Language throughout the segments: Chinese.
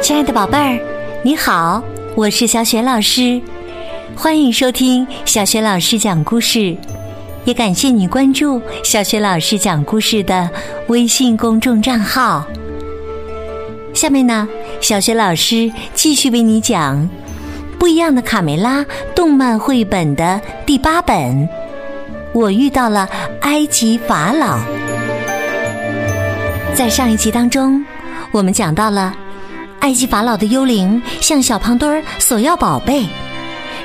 亲爱的宝贝儿，你好，我是小雪老师，欢迎收听小雪老师讲故事，也感谢你关注小雪老师讲故事的微信公众账号。下面呢，小雪老师继续为你讲《不一样的卡梅拉》动漫绘本的第八本。我遇到了埃及法老。在上一集当中，我们讲到了。埃及法老的幽灵向小胖墩儿索要宝贝，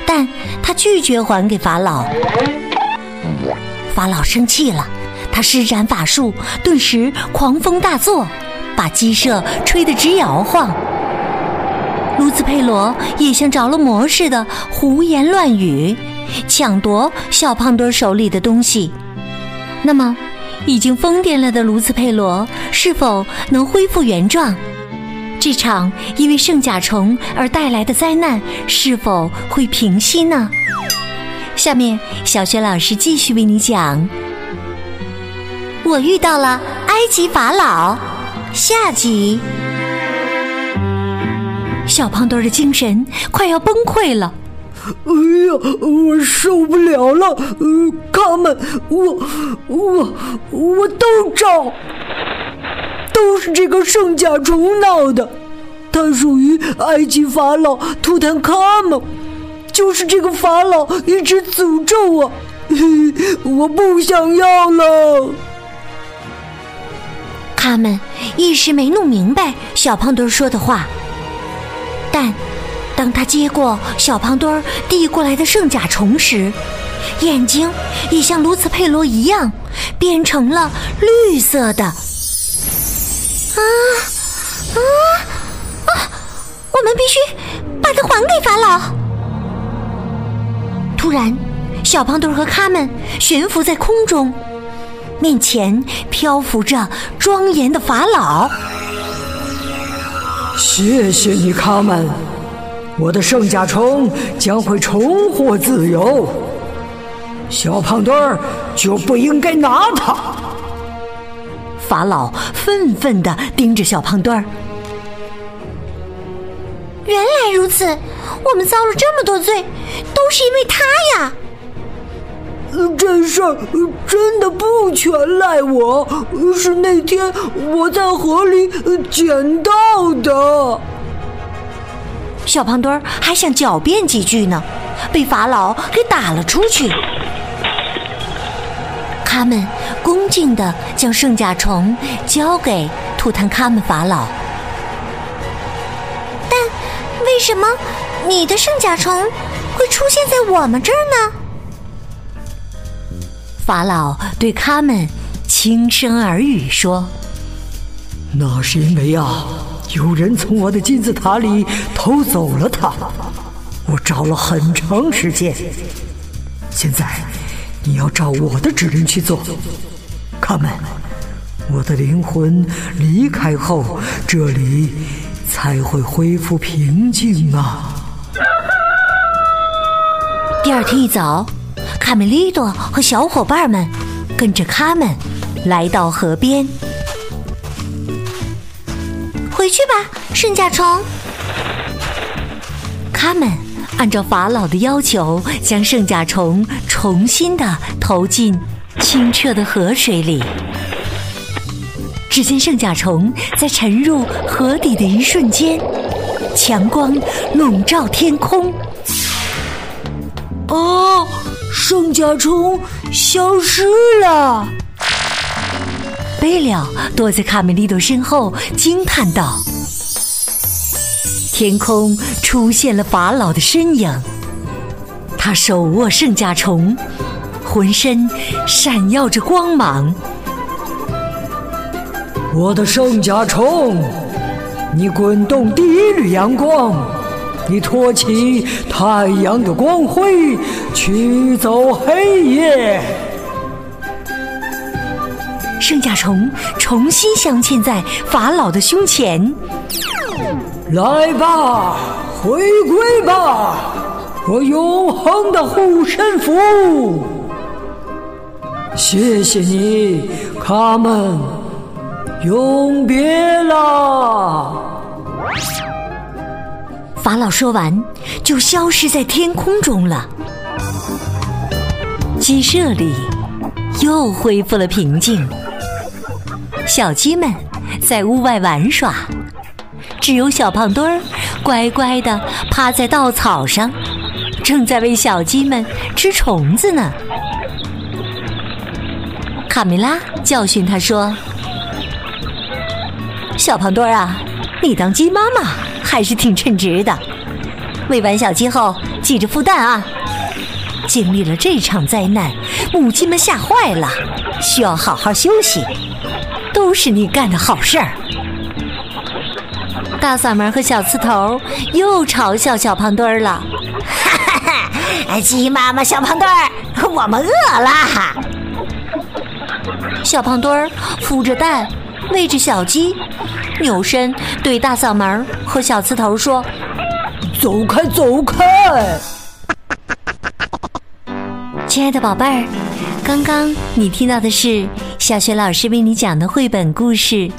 但他拒绝还给法老。法老生气了，他施展法术，顿时狂风大作，把鸡舍吹得直摇晃。卢兹佩罗也像着了魔似的胡言乱语，抢夺小胖墩手里的东西。那么，已经疯癫了的卢兹佩罗是否能恢复原状？这场因为圣甲虫而带来的灾难是否会平息呢？下面小雪老师继续为你讲。我遇到了埃及法老，下集。小胖墩儿的精神快要崩溃了。哎呀，我受不了了！呃，他们，我，我，我都找。都是这个圣甲虫闹的，它属于埃及法老图坦卡蒙，就是这个法老一直诅咒我，我不想要了。他们一时没弄明白小胖墩说的话，但当他接过小胖墩递过来的圣甲虫时，眼睛也像卢茨佩罗一样变成了绿色的。啊啊啊！我们必须把它还给法老。突然，小胖墩和卡门悬浮在空中，面前漂浮着庄严的法老。谢谢你，卡门，我的圣甲虫将会重获自由。小胖墩儿就不应该拿它。法老愤愤的盯着小胖墩儿。原来如此，我们遭了这么多罪，都是因为他呀！这事儿真的不全赖我，是那天我在河里捡到的。小胖墩儿还想狡辩几句呢，被法老给打了出去。他们恭敬地将圣甲虫交给图坦卡门法老，但为什么你的圣甲虫会出现在我们这儿呢？法老对卡门轻声耳语说：“那是因为啊，有人从我的金字塔里偷走了它，我找了很长时间，现在。”你要照我的指令去做，卡门。我的灵魂离开后，这里才会恢复平静啊。第二天一早，卡梅利多和小伙伴们跟着卡门来到河边。回去吧，圣甲虫。卡门。按照法老的要求，将圣甲虫重新的投进清澈的河水里。只见圣甲虫在沉入河底的一瞬间，强光笼罩天空。哦，圣甲虫消失了！贝利躲在卡梅利多身后，惊叹道。天空出现了法老的身影，他手握圣甲虫，浑身闪耀着光芒。我的圣甲虫，你滚动第一缕阳光，你托起太阳的光辉，驱走黑夜。圣甲虫重新镶嵌在法老的胸前。来吧，回归吧，我永恒的护身符！谢谢你，卡门，永别了。法老说完，就消失在天空中了。鸡舍里又恢复了平静，小鸡们在屋外玩耍，只有小胖墩儿乖乖地趴在稻草上，正在为小鸡们吃虫子呢。卡梅拉教训他说：“小胖墩儿啊，你当鸡妈妈还是挺称职的。喂完小鸡后，记着孵蛋啊。经历了这场灾难，母鸡们吓坏了，需要好好休息。都是你干的好事儿。”大嗓门和小刺头又嘲笑小胖墩儿了：“ 哈哈哈，鸡妈妈，小胖墩儿，我们饿了。”小胖墩儿孵着蛋，喂着小鸡，扭身对大嗓门和小刺头说：“走开，走开！”亲爱的宝贝儿，刚刚你听到的是小学老师为你讲的绘本故事《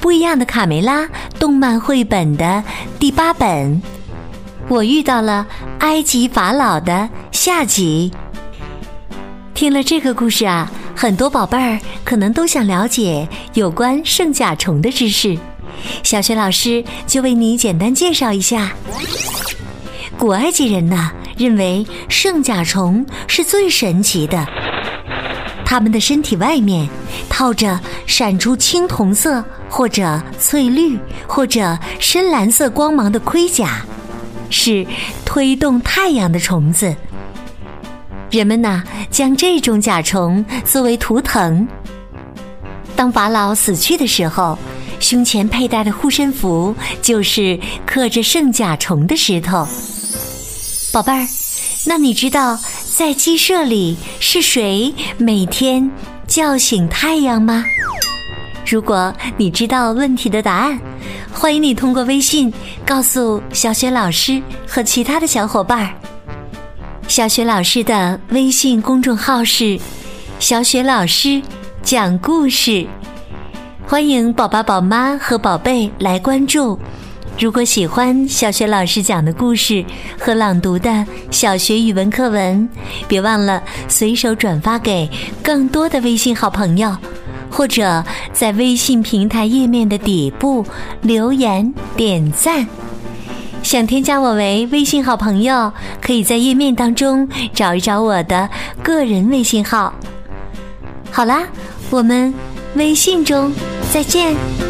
不一样的卡梅拉》动漫绘本的第八本。我遇到了埃及法老的下集。听了这个故事啊。很多宝贝儿可能都想了解有关圣甲虫的知识，小学老师就为你简单介绍一下。古埃及人呢认为圣甲虫是最神奇的，它们的身体外面套着闪出青铜色或者翠绿或者深蓝色光芒的盔甲，是推动太阳的虫子。人们呢，将这种甲虫作为图腾。当法老死去的时候，胸前佩戴的护身符就是刻着圣甲虫的石头。宝贝儿，那你知道在鸡舍里是谁每天叫醒太阳吗？如果你知道问题的答案，欢迎你通过微信告诉小雪老师和其他的小伙伴儿。小雪老师的微信公众号是“小雪老师讲故事”，欢迎宝宝、宝妈和宝贝来关注。如果喜欢小雪老师讲的故事和朗读的小学语文课文，别忘了随手转发给更多的微信好朋友，或者在微信平台页面的底部留言点赞。想添加我为微信好朋友，可以在页面当中找一找我的个人微信号。好啦，我们微信中再见。